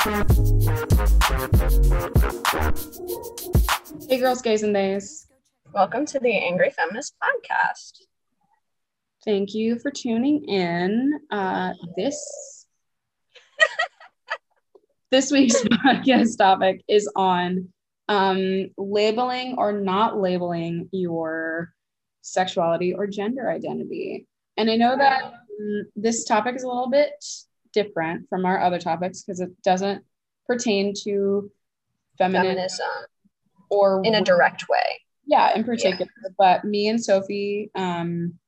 Hey, girls, gays, and days. Welcome to the Angry Feminist Podcast. Thank you for tuning in. Uh, this this week's podcast topic is on um, labeling or not labeling your sexuality or gender identity. And I know that um, this topic is a little bit different from our other topics because it doesn't pertain to feminine Feminism. or in a direct way. yeah in particular. But me and sophie um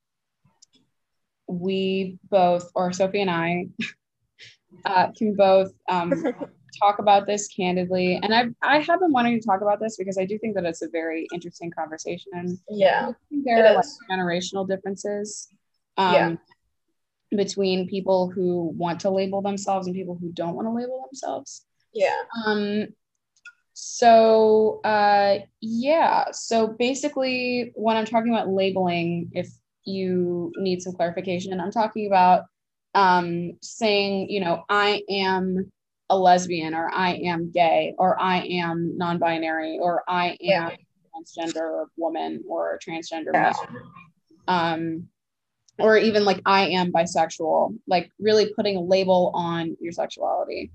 we both or sophie and i uh, can both um, talk about this candidly. And I've, i have been wanting to talk about this because i do think that it's a very interesting conversation. Yeah. There are like generational differences. Um, Yeah. Between people who want to label themselves and people who don't want to label themselves Yeah. um, so uh, yeah, so basically, when I'm talking about labeling, if you need some clarification, I'm talking about um, saying, you know, I am a lesbian, or I am gay, or I am non-binary, or I am Yeah. transgender woman or transgender Yeah. man. Um, or even like I am bisexual, like really putting a label on your sexuality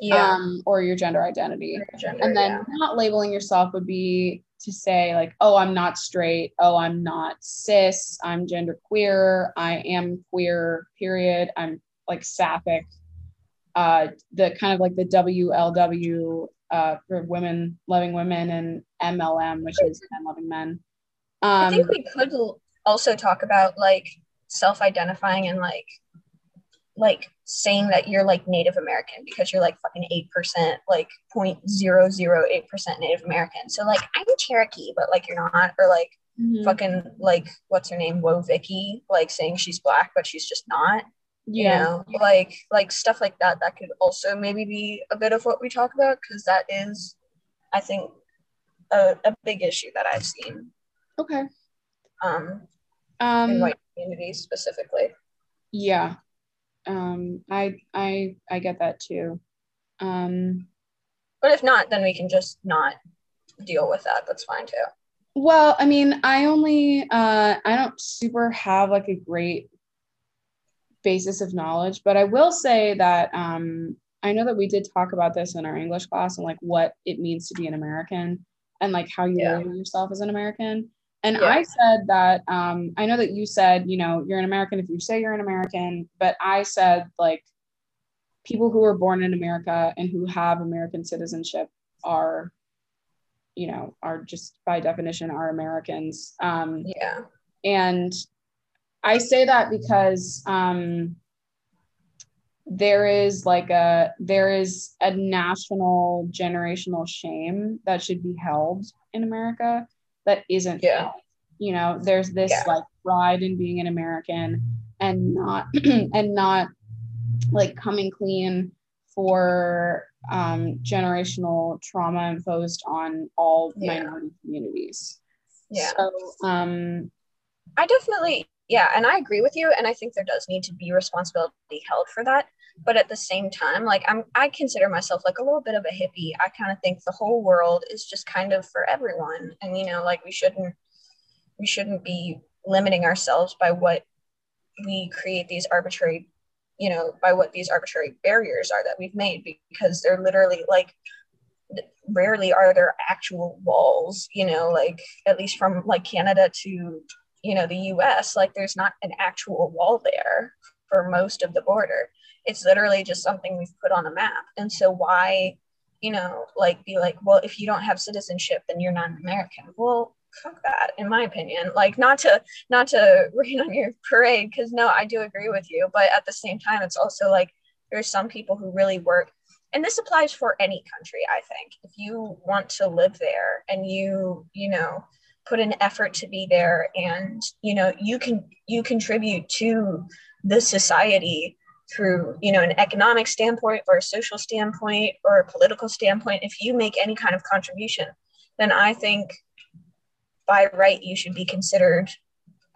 Yeah. um, or your gender identity. Gender, And then yeah. not labeling yourself would be to say, like, oh, I'm not straight. Oh, I'm not cis. I'm gender queer. I am queer, period. I'm like sapphic. Uh, the kind of like the WLW uh, for women loving women and MLM, which is men loving men. I Um, think we could also talk about like self-identifying and like like saying that you're like Native American because you're like fucking eight percent, like 0.008 percent Native American. So like I'm Cherokee, but like you're not, or like mhm. fucking like what's her name, Woah Vicky, like saying she's black but she's just not. you yeah. know like like stuff like that that could also maybe be a bit of what we talk about because that is i think a, a big issue that i've seen Okay. um, in Um, white communities specifically yeah. Um, I I I get that too. Um, but if not then we can just not deal with that that's fine too Well, I mean, I only uh I don't super have like a great basis of knowledge, but I will say that um I know that we did talk about this in our English class and like what it means to be an American and like how you Yeah. label yourself as an American. And Yeah. I said that um I know that you said, you know, you're an American if you say you're an American, but I said like people who were born in America and who have American citizenship are you know are just by definition are americans. Um, yeah. and i say that because um, there is like a there is a national generational shame that should be held in america that isn't Yeah. you know there's this Yeah. like pride in being an american and not and not like coming clean for um, generational trauma imposed on all Yeah. minority communities yeah so um I definitely, yeah, and I agree with you, and I think there does need to be responsibility held for that. But at the same time, like I'm, I consider myself like a little bit of a hippie. I kind of think the whole world is just kind of for everyone, and you know, like we shouldn't, we shouldn't be limiting ourselves by what we create these arbitrary, you know, by what these arbitrary barriers are that we've made because they're literally like rarely are there actual walls you know like at least from like canada to you know the us like there's not an actual wall there for most of the border it's literally just something we've put on a map. And so why you know like be like well if you don't have citizenship then you're not an american well fuck that in my opinion. Like not to not to rain on your parade because no i do agree with you. But at the same time it's also like there's some people who really work and this applies for any country i think. If you want to live there and you you know put an effort to be there and you know you can you contribute to the society through you know an economic standpoint or a social standpoint or a political standpoint if you make any kind of contribution then i think by right you should be considered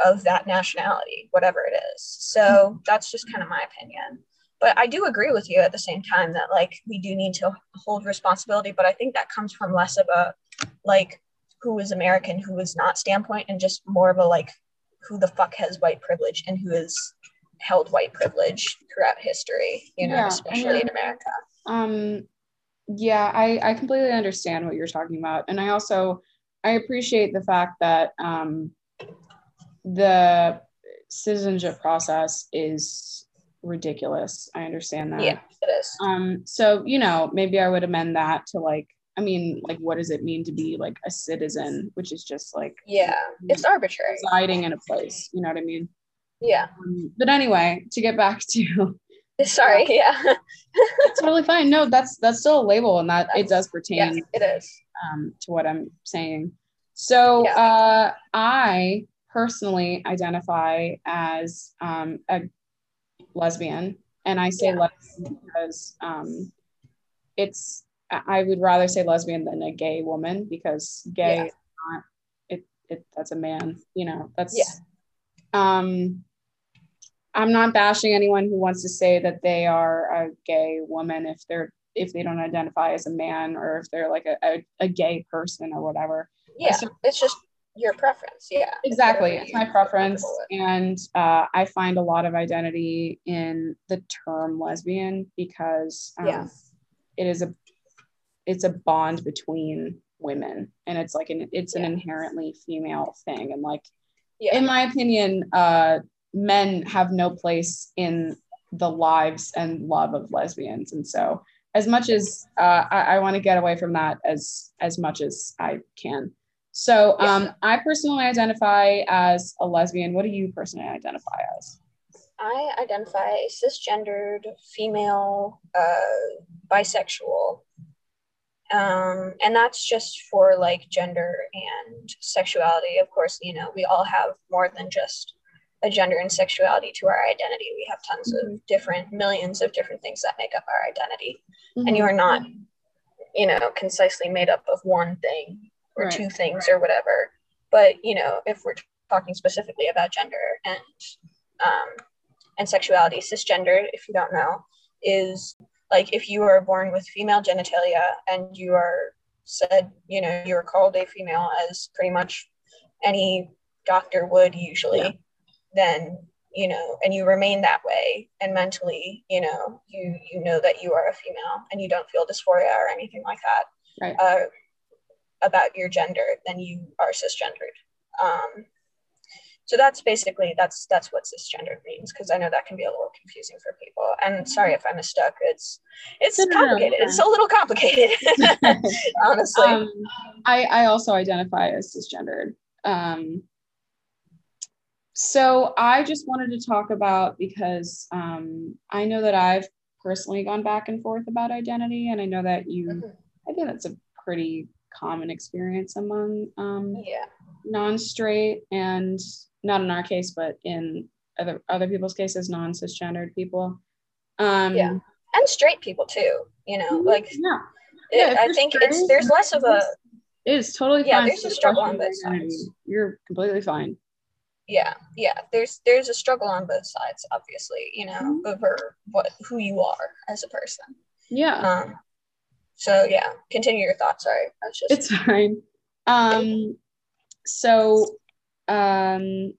of that nationality whatever it is so that's just kind of my opinion but I do agree with you at the same time that like we do need to hold responsibility. But I think that comes from less of a like who is American, who is not standpoint, and just more of a like who the fuck has white privilege and who has held white privilege throughout history, you know, yeah, especially in America. Um, yeah, I, I completely understand what you're talking about. And I also, I appreciate the fact that um, the citizenship process is ridiculous. I understand that. Yeah, it is. Um, so, you know, maybe I would amend that to like, I mean, like, what does it mean to be like a citizen, which is just like, yeah, it's arbitrary. Residing in a place, you know what I mean? Yeah. Um, but anyway, to get back to sorry, yeah. it's totally fine. No, that's that's still a label and that it does pertain yes, it is. Um, to what I'm saying. So yeah. uh, I personally identify as um, a lesbian, and I say yeah. lesbian because um, it's I would rather say lesbian than a gay woman because gay yeah. not it, it that's a man, you know. That's yeah. um I'm not bashing anyone who wants to say that they are a gay woman if they're if they don't identify as a man or if they're like a, a, a gay person or whatever. Yeah, so, it's just your preference. Yeah, exactly. It's my preference, and uh, I find a lot of identity in the term lesbian because um, yeah. it is a it's a bond between women, and it's like an it's an inherently female thing, and like yeah. in my opinion, uh, men have no place in the lives and love of lesbians and so as much as uh, I, I want to get away from that as as much as I can. So um, I personally identify as a lesbian. What do you personally identify as? I identify cisgendered, female, uh, bisexual, um, and that's just for like gender and sexuality. Of course, you know we all have more than just a gender and sexuality to our identity. We have tons mm-hmm. of different millions of different things that make up our identity. Mm-hmm. And you are not, you know, concisely made up of one thing or right. two things or whatever. But, you know, if we're talking specifically about gender and um, and sexuality, cisgender, if you don't know, is like if you are born with female genitalia and you are said, you know, you're called a female as pretty much any doctor would usually. Yeah then you know and you remain that way. And mentally you know you you know that you are a female and you don't feel dysphoria or anything like that right. uh, about your gender then you are cisgendered. Um, so that's basically that's that's what cisgendered means because i know that can be a little confusing for people. And sorry if i'm stuck it's it's complicated. it's a little complicated honestly. Um, i i also identify as cisgendered. Um, so I just wanted to talk about because um, I know that I've personally gone back and forth about identity, and I know that you, mm-hmm. I think that's a pretty common experience among um, yeah. non-straight and not in our case, but in other other people's cases, non-cisgendered people. Um, yeah, and straight people too. You know, mm-hmm. like yeah, it, yeah I think straight, it's there's less of a. It is totally yeah. There's a struggle on both sides. You're completely fine yeah yeah there's there's a struggle on both sides obviously you know mm-hmm. over what who you are as a person. Yeah. Um so yeah continue your thoughts sorry that's just it's fine. Um so um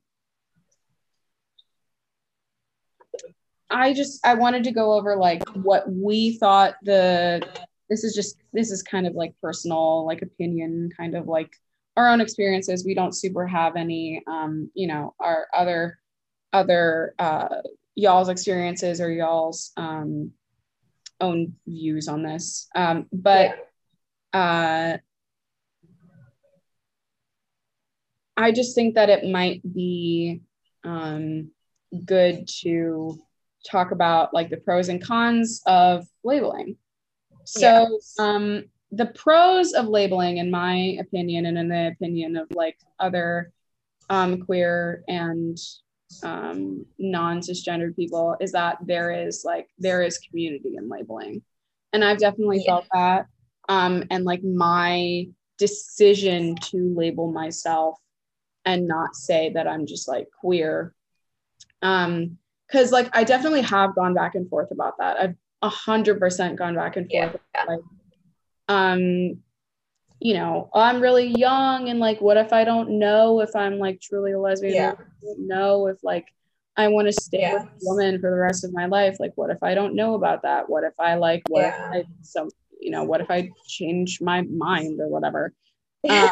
i just i wanted to go over like what we thought the this is just this is kind of like personal like opinion kind of like our own experiences. We don't super have any, um, you know, our other other uh, y'all's experiences or y'all's um, own views on this. Um, but uh, I just think that it might be um, good to talk about like the pros and cons of labeling. So, um, the pros of labeling, in my opinion, and in the opinion of like other um, queer and um, non cisgendered people, is that there is like there is community in labeling, and I've definitely yeah. felt that. Um, and like my decision to label myself and not say that I'm just like queer um, because like I definitely have gone back and forth about that. I've a hundred percent gone back and forth. Yeah. Like, um, you know, I'm really young and like, what if I don't know if I'm like truly a lesbian? Yeah. I don't know if like I want to stay Yeah. with a woman for the rest of my life. Like, what if I don't know about that? What if I like, what Yeah. if I, some, you know, what if I change my mind or whatever? Um,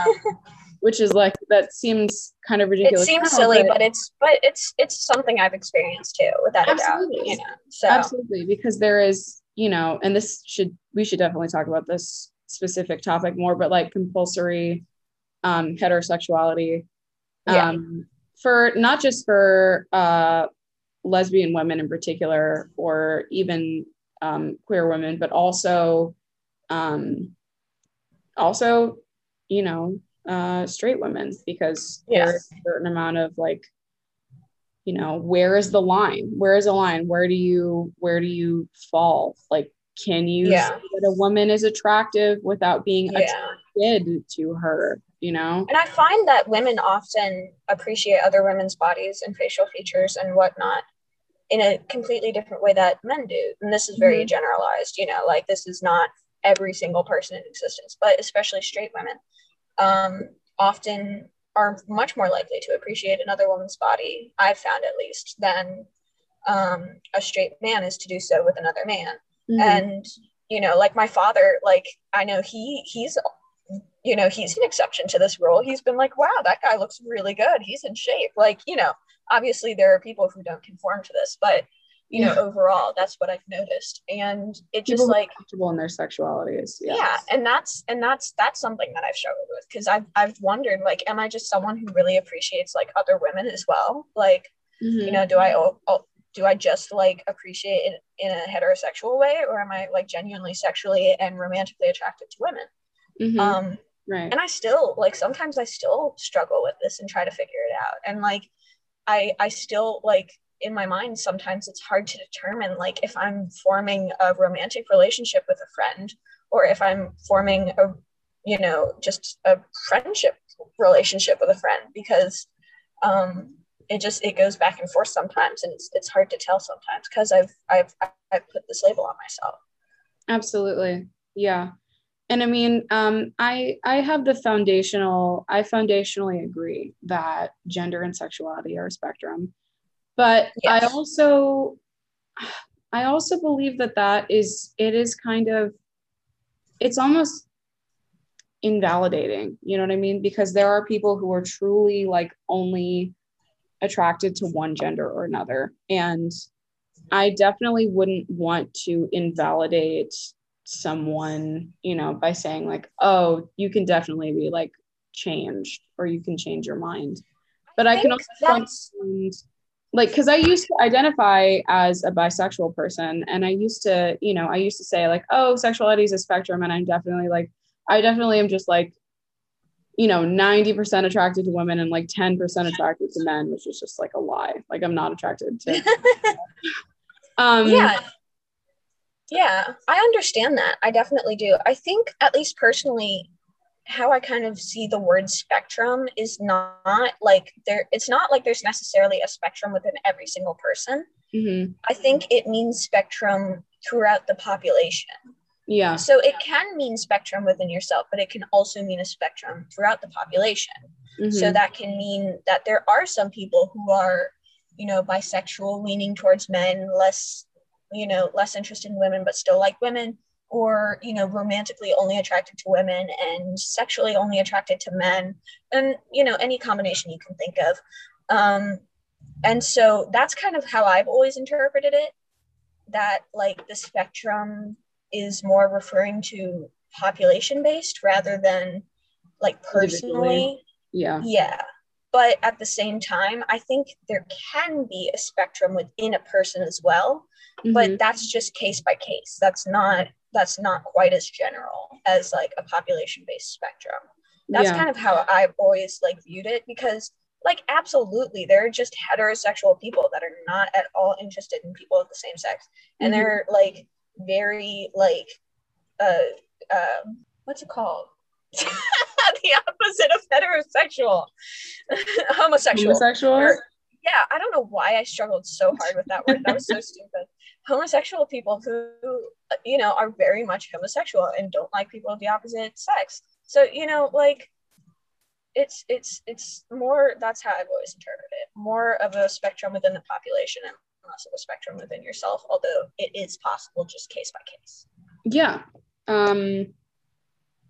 which is like, that seems kind of ridiculous. it seems now, silly, but it's but it's it's something I've experienced too, without a doubt. Absolutely. You know, so absolutely because there is you know and this should we should definitely talk about this specific topic more but like compulsory um heterosexuality Yeah. um for not just for uh lesbian women in particular or even um queer women but also um also you know uh straight women because Yeah. there's a certain amount of like you know where is the line where is the line where do you where do you fall like can you Yeah. say that a woman is attractive without being yeah. attracted to her you know And I find that women often appreciate other women's bodies and facial features and whatnot in a completely different way that men do. And this is very generalized, you know, like this is not every single person in existence, but especially straight women um, often are much more likely to appreciate another woman's body, I've found at least, than um, a straight man is to do so with another man. Mhm. and you know like my father like i know he he's you know he's an exception to this rule. He's been like wow that guy looks really good. He's in shape. Like you know obviously there are people who don't conform to this but you know overall that's what i've noticed. And it people just like comfortable in their sexualities yeah, yeah and that's and that's that's something that i've struggled with because i've i've wondered like am i just someone who really appreciates like other women as well? Like Mhm. you know do i do i just like appreciate it in a heterosexual way or am i like genuinely sexually and romantically attracted to women? Mhm. um right. and i still like sometimes i still struggle with this and try to figure it out. And like i i still like in my mind sometimes it's hard to determine like if i'm forming a romantic relationship with a friend or if i'm forming a you know just a friendship relationship with a friend because um it just it goes back and forth sometimes and it's it's hard to tell sometimes because i've i've i've put this label on myself. Absolutely. Yeah. And i mean um i i have the foundational i foundationally agree that gender and sexuality are a spectrum but i also i also believe that that is it is kind of it's almost invalidating you know what i mean? Because there are people who are truly like only attracted to one gender or another. And i definitely wouldn't want to invalidate someone you know by saying like oh you can definitely be like changed or you can change your mind. But i, can also find like because i used to identify as a bisexual person and i used to you know i used to say like oh sexuality is a spectrum and i'm definitely like i definitely am just like you know 90% attracted to women and like 10% attracted to men which is just like a lie. Like i'm not attracted to um yeah. Yeah i understand that. I definitely do. I think at least personally how i kind of see the word spectrum is not like there it's not like there's necessarily a spectrum within every single person. Mhm. i think it means spectrum throughout the population. Yeah. So it can mean spectrum within yourself but it can also mean a spectrum throughout the population. So mhm. that can mean that there are some people who are you know bisexual leaning towards men less you know less interested in women but still like women or you know romantically only attracted to women and sexually only attracted to men and you know any combination you can think of um and so that's kind of how i've always interpreted it that like the spectrum is more referring to population based rather than like personally yeah yeah. But at the same time, I think there can be a spectrum within a person as well, Mhm. but that's just case by case. That's not that's not quite as general as like a population based spectrum. That's yeah. kind of how I've always like viewed it because like absolutely there are just heterosexual people that are not at all interested in people of the same sex. And Mhm. they're like very like uh um what's it called? The opposite of heterosexual. Homosexual. Homosexual? Or- yeah, I don't know why I struggled so hard with that word. That was so stupid. Homosexual people who, you know, are very much homosexual and don't like people of the opposite sex. So, you know, like it's it's it's more that's how I've always interpreted it. More of a spectrum within the population and less of a spectrum within yourself, although it is possible just case by case. Yeah. Um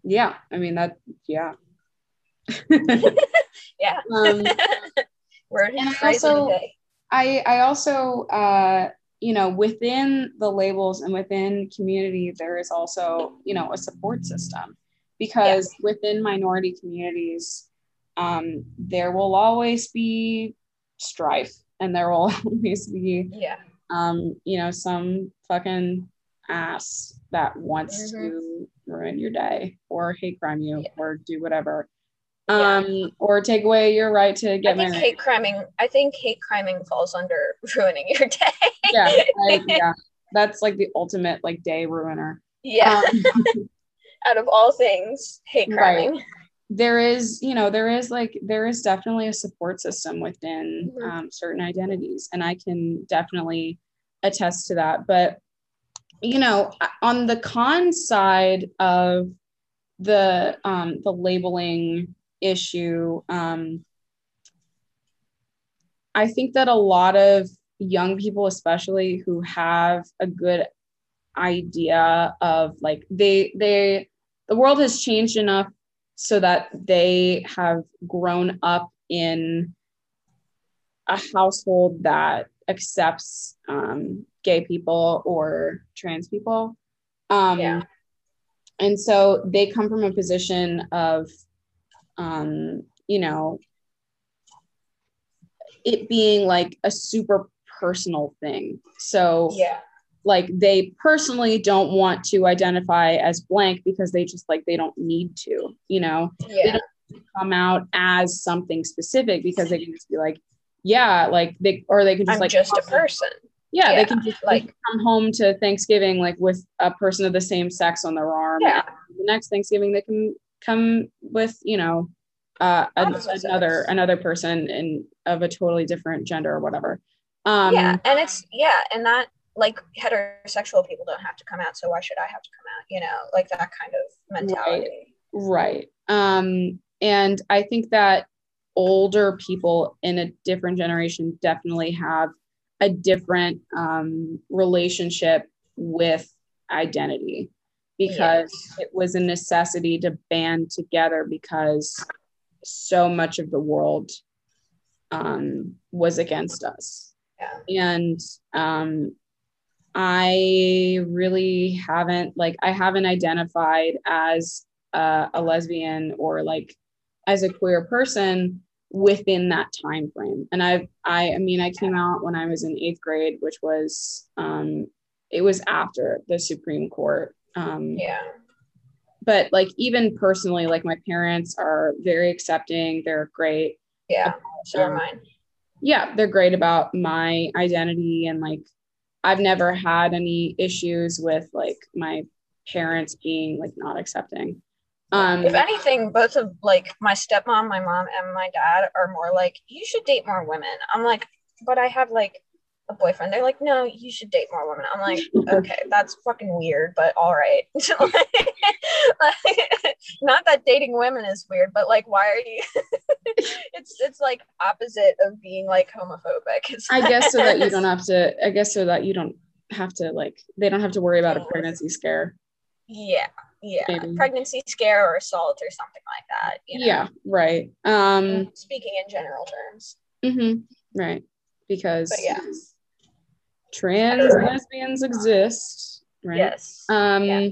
yeah, I mean that yeah. yeah. Um Word and I also, I, I also, uh, you know, within the labels and within community, there is also, you know, a support system because yeah. within minority communities, um, there will always be strife and there will always be, yeah, um, you know, some fucking ass that wants mm-hmm. to ruin your day or hate crime you yeah. or do whatever um, yeah. or take away your right to get I think married. Hate criming. I think hate criming falls under ruining your day. yeah, I, yeah, that's like the ultimate like day ruiner. Yeah. Um, Out of all things, hate criming. Right. There is, you know, there is like there is definitely a support system within mm-hmm. um, certain identities, and I can definitely attest to that. But you know, on the con side of the um, the labeling issue. Um, I think that a lot of young people, especially who have a good idea of like they they the world has changed enough so that they have grown up in a household that accepts um, gay people or trans people. Um, yeah. And so they come from a position of um, you know, it being like a super personal thing. So, yeah. Like they personally don't want to identify as blank because they just like they don't need to, you know. Yeah. come out as something specific because they can just be like, yeah, like they or they can just I'm like just a person. Yeah, yeah, they can just like come home to Thanksgiving like with a person of the same sex on their arm. Yeah. The next Thanksgiving they can come with, you know, uh, another another person in of a totally different gender or whatever. Um, yeah, and it's yeah, and that like heterosexual people don't have to come out, so why should I have to come out? You know, like that kind of mentality. Right. right. Um, and I think that older people in a different generation definitely have a different um, relationship with identity because yeah. it was a necessity to band together because so much of the world um, was against us. Yeah. And um, I really haven't, like, I haven't identified as uh, a lesbian or like as a queer person within that time frame. And I've, I, I mean, I came out when I was in eighth grade, which was, um, it was after the Supreme Court. Um, yeah. but like even personally like my parents are very accepting. They're great. Yeah so um, mine yeah they're great about my identity and like i've never had any issues with like my parents being like not accepting. Um if anything both of like my stepmom my mom and my dad are more like you should date more women. I'm like but i have like a boyfriend. They're like, no, you should date more women. I'm like, okay, that's fucking weird, but all right. not that dating women is weird, but like, why are you? it's it's like opposite of being like homophobic. I guess so that you don't have to. I guess so that you don't have to like. They don't have to worry about a pregnancy scare. Yeah, yeah, Maybe. pregnancy scare or assault or something like that. You know? Yeah, right. Um, speaking in general terms. Mm-hmm. Right, because but yeah trans lesbians exist, right? Yes. Um, yeah.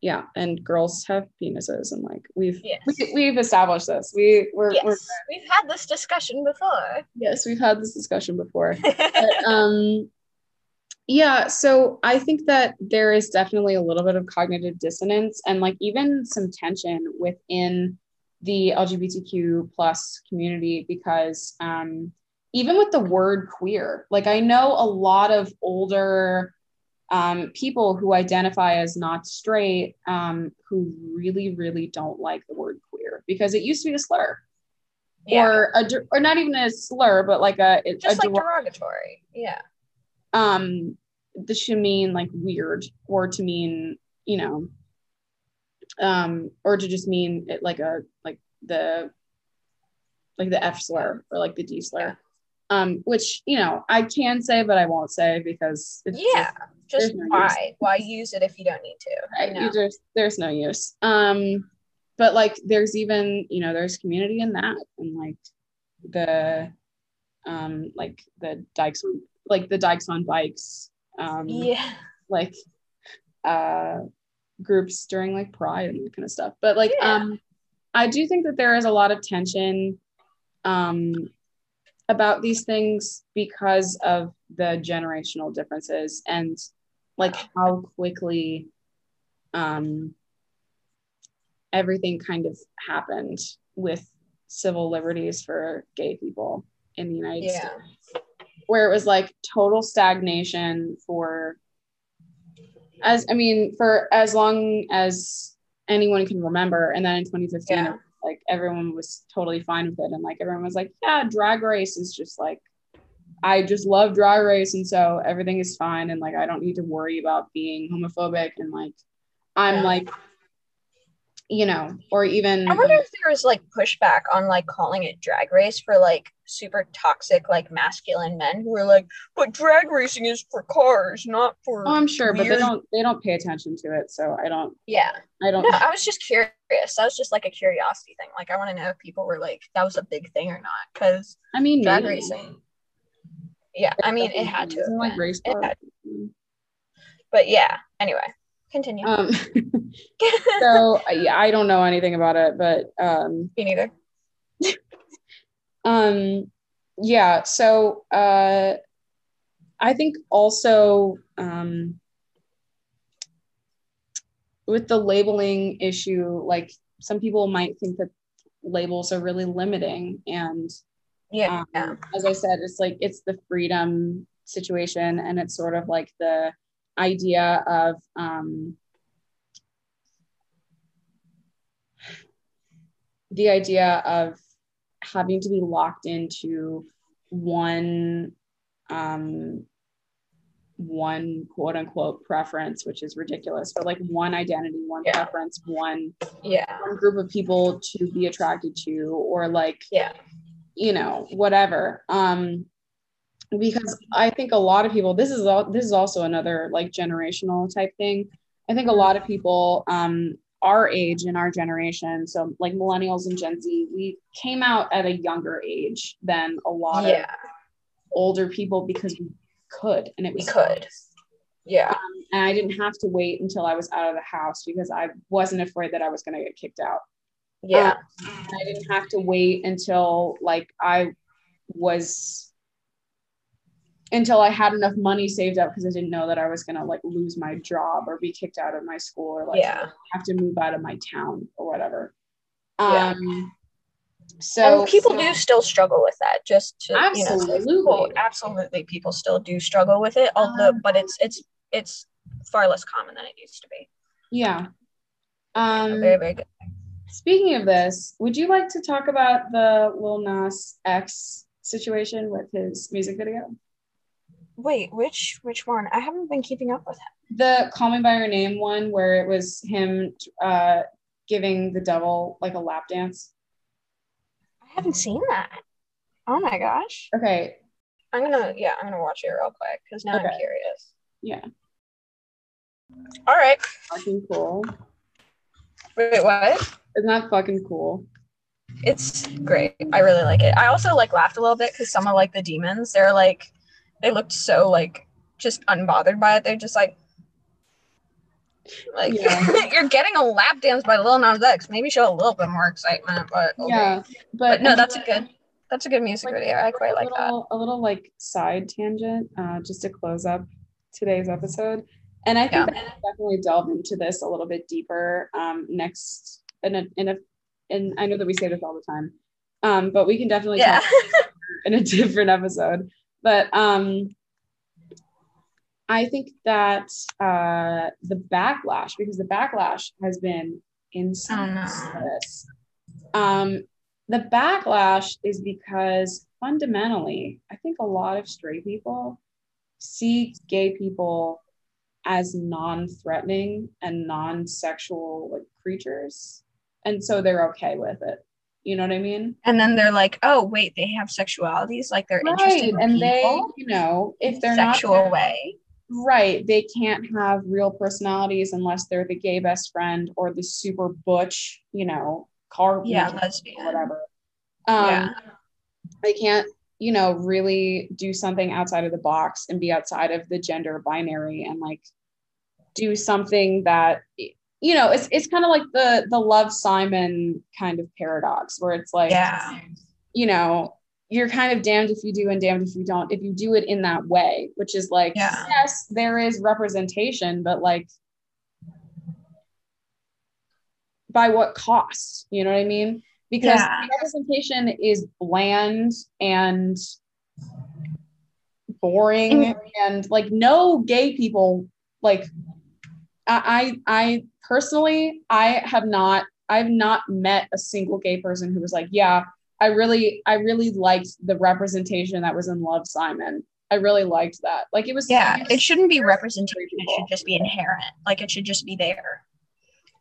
yeah. and girls have penises, and like we've yes. we, have established this. We we're, yes. we're we've had this discussion before. Yes, we've had this discussion before. but, um, yeah, so I think that there is definitely a little bit of cognitive dissonance and like even some tension within the LGBTQ plus community because um, even with the word queer, like I know a lot of older um, people who identify as not straight um, who really, really don't like the word queer because it used to be a slur. Yeah. or a or not even a slur, but like a, a just like derog- derogatory. Yeah. um this should mean like weird or to mean you know um or to just mean it like a like the like the f slur or like the d slur. Um which you know i can say but i won't say because it's Yeah. Just there's no why? Why use it if you don't need to? right, You know? you just there's no use um but like there's even you know there's community in that and like the um like the dykes on like the dykes on bikes um Yeah. like uh groups during like pride and that kind of stuff but like Yeah. um i do think that there is a lot of tension um about these things because of the generational differences and like how quickly um everything kind of happened with civil liberties for gay people in the united Yeah. states where it was like total stagnation for as I mean for as long as anyone can remember and then in 2015 Yeah. Like everyone was totally fine with it and like everyone was like yeah drag race is just like I just love drag race and so everything is fine and like I don't need to worry about being homophobic and like I'm Yeah. like you know or even I wonder if there was like pushback on like calling it drag race for like super toxic like masculine men who are like, but drag racing is for cars, not for oh I'm sure but they don't they don't pay attention to it so I don't Yeah. I don't No, I was just curious. That was just like a curiosity thing. Like I want to know if people were like that was a big thing or not. Because I mean drag maybe. racing. Yeah, I mean it had to. Like been. race but yeah. Anyway, continue. Um, so yeah, I don't know anything about it, but um, Me neither. Um, yeah. So uh, I think also um, with the labeling issue, like some people might think that labels are really limiting, and Yeah. um, yeah. as I said, it's like it's the freedom situation, and it's sort of like the idea of um, the idea of having to be locked into one um, one quote unquote preference, which is ridiculous, but like one identity, one Yeah. preference, one Yeah. one group of people to be attracted to, or like Yeah. you know whatever um because i think a lot of people this is all this is also another like generational type thing i think a lot of people um our age and our generation so like millennials and gen z we came out at a younger age than a lot of older people because we could and it We was could. Yeah. Um, and i didn't have to wait until i was out of the house because i wasn't afraid that i was going to get kicked out Yeah. Um, and I didn't have to wait until like I was until I had enough money saved up because I didn't know that I was gonna like lose my job or be kicked out of my school or like Yeah. have to move out of my town or whatever. Yeah. Um so and people do still struggle with that. Just to you know, Absolutely. people- absolutely, people still do struggle with it. Although, Um, but it's it's it's far less common than it used to be. yeah. Um very very good. speaking of this, would you like to talk about the Lil Nas X situation with his music video? Wait, which which one? I haven't been keeping up with him. the call me by your name one where it was him uh giving the devil like a lap dance I haven't seen that. Oh my gosh. okay I'm gonna yeah, I'm gonna watch it real quick because now I'm curious. yeah All right. fucking cool Wait, what? isn't that fucking cool It's great. I really like it. I also like laughed a little bit because some of like the demons, they're like they looked so like just unbothered by it. They're just like like Yeah. you're getting a lap dance by Lil Nas X. Maybe show a little bit more excitement, but okay. yeah but, But no, that's a good that's a good music Like, video. I quite like that. a little like side tangent uh just to close up today's episode and i think Yeah. we'll definitely delve into this a little bit deeper um next in a in a and i know that we say this all the time um but we can definitely Yeah. talk in a different episode. But um, I think that uh, the backlash, because the backlash has been insane. Oh, no. Um, the backlash is because fundamentally, I think a lot of straight people see gay people as non-threatening and non-sexual like creatures and so they're okay with it you know what i mean and then they're like oh wait they have sexualities like they're right. interested in and people they you know if they're sexual not way right they can't have real personalities unless they're the gay best friend or the super butch you know car yeah or lesbian whatever um Yeah. they can't you know really do something outside of the box and be outside of the gender binary and like do something that you know it's it's kind of like the the love simon kind of paradox where it's like yeah you know you're kind of damned if you do and damned if you don't if you do it in that way which is like Yeah. yes there is representation but like by what cost you know what i mean because Yeah. representation is bland and boring mm. and like no gay people like I, I personally I have not I've not met a single gay person who was like, yeah, I really I really liked the representation that was in Love Simon. I really liked that. Like it was yeah it shouldn't be representation. It should just be inherent. Like it should just be there.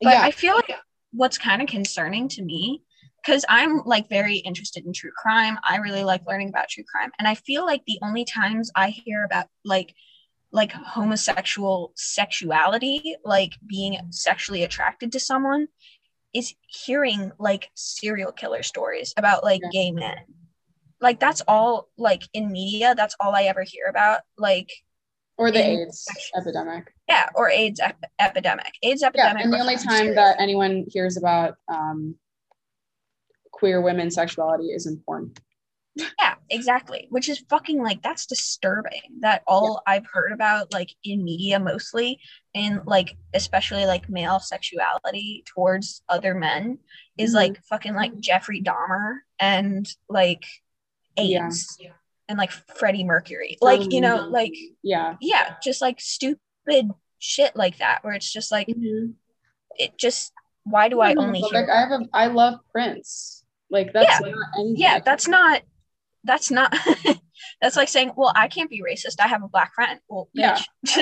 But yeah, i feel like what's kind of concerning to me because i'm like very interested in true crime. I really like learning about true crime. And i feel like the only times i hear about like like homosexual sexuality like being sexually attracted to someone is hearing like serial killer stories about like Yeah. gay men like that's all like in media that's all i ever hear about like or the AIDS epidemic. yeah or aids ep- epidemic aids epidemic. Yeah, and the only time serial that anyone hears about um, queer women's sexuality is in porn. Yeah, exactly. Which is fucking like that's disturbing. That all I've heard about like in media mostly and like especially like male sexuality towards other men is Mhm. like fucking like Jeffrey Dahmer and like Yeah. AIDS and like Freddie Mercury. Like, you know, Um, like Yeah. yeah, just like stupid shit like that where it's just like it just why do I only But, like I have a I love Prince. Like that's Yeah. not anything. yeah that's not that's not that's like saying well i can't be racist. I have a black friend. Well Yeah.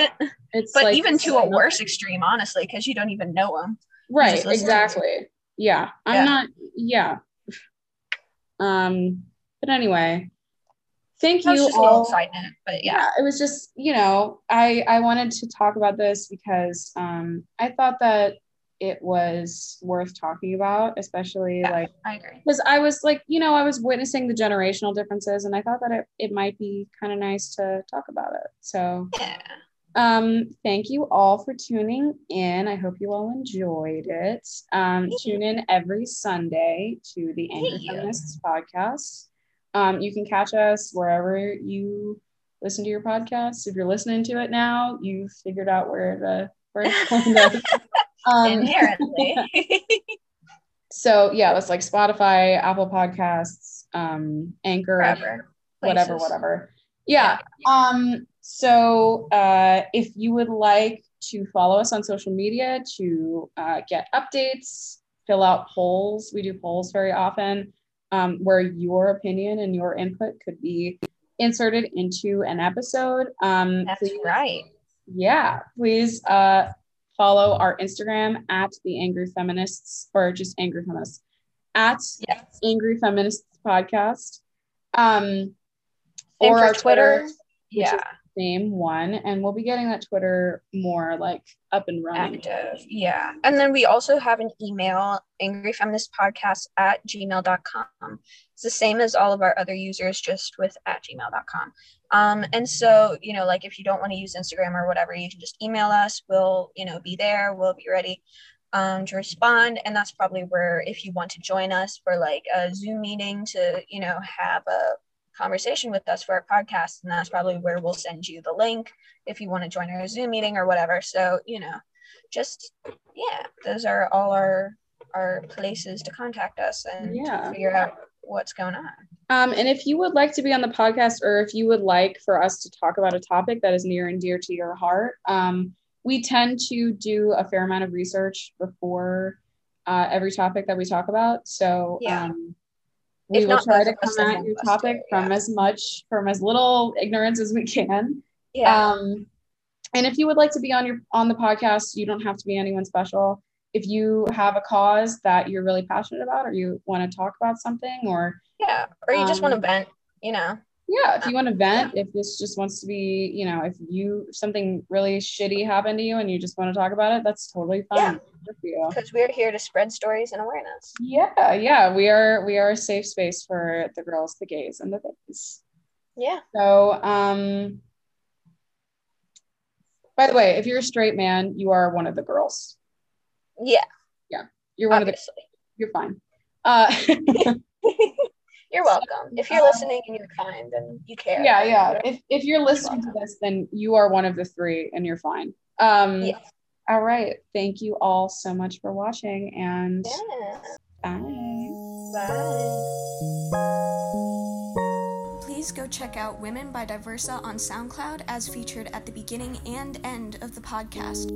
it's but like even to a worse extreme honestly because you don't even know him right exactly. Yeah i'm Yeah. not yeah. Um but anyway thank you all. side note but yeah. yeah it was just you know i i wanted to talk about this because um i thought that it was worth talking about especially Yeah. like i agree because i was like you know i was witnessing the generational differences and i thought that it, it might be kind of nice to talk about it so yeah um, thank you all for tuning in. I hope you all enjoyed it. Um, Thank tune in every Sunday to the Angry Thank you. Feminists podcast. Um, you can catch us wherever you listen to your podcasts. If you're listening to it now, you've figured out where the where to find us. Um, inherently so yeah, that's like Spotify, Apple Podcasts, um, Anchor, whatever, places. whatever. Yeah. Um, so uh, if you would like to follow us on social media to uh, get updates, fill out polls, we do polls very often um, where your opinion and your input could be inserted into an episode. Um, that's please- right yeah, please uh, follow our Instagram at the Angry Feminists or just Angry Feminists at yes. Angry Feminists Podcast. Um, Same or our twitter, which yeah is same one, and we'll be getting that Twitter more like up and running. active yeah. And then we also have an email angryfeministpodcast at gmail.com it's the same as all of our other users just with at gmail.com um, and so you know like if you don't want to use instagram or whatever you can just email us. We'll you know be there. We'll be ready um, to respond. And that's probably where if you want to join us for like a zoom meeting to you know have a conversation with us for our podcast and that's probably where we'll send you the link if you want to join our zoom meeting or whatever so you know just yeah those are all our our places to contact us and Yeah. figure out what's going on Um, and if you would like to be on the podcast, or if you would like for us to talk about a topic that is near and dear to your heart, um, we tend to do a fair amount of research before uh, every topic that we talk about. So, Yeah. um, we If will not try to come at your topic do, from as much from as little ignorance as we can. Yeah. Um, and if you would like to be on your on the podcast, you don't have to be anyone special. If you have a cause that you're really passionate about, or you want to talk about something, or yeah. Or you just want to um, vent, you know. Yeah, if you want to vent, if this just wants to be, you know, if you if something really shitty happened to you and you just want to talk about it, that's totally fine. Yeah. Good for you. Because we're here to spread stories and awareness. Yeah, yeah, we are we are a safe space for the girls, the gays, and the things. Yeah. So, um, by the way, if you're a straight man, you are one of the girls. Yeah. Yeah you're one of the. You're fine. Uh, You're welcome. If you're listening and you're kind and you care. yeah, yeah. If if you're listening to this, then you are one of the three, and you're fine. Um, Yes. All right. Thank you all so much for watching, and Yeah. bye. Bye. Please go check out Women by Diversa on SoundCloud as featured at the beginning and end of the podcast.